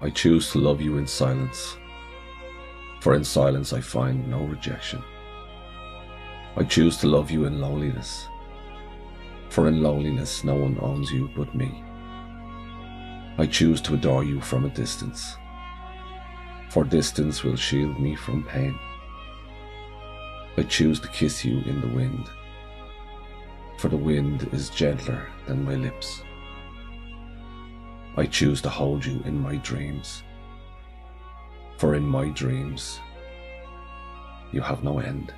I choose to love you in silence, for in silence I find no rejection. I choose to love you in loneliness, for in loneliness no one owns you but me. I choose to adore you from a distance, for distance will shield me from pain. I choose to kiss you in the wind, for the wind is gentler than my lips. I choose to hold you in my dreams, for in my dreams you have no end.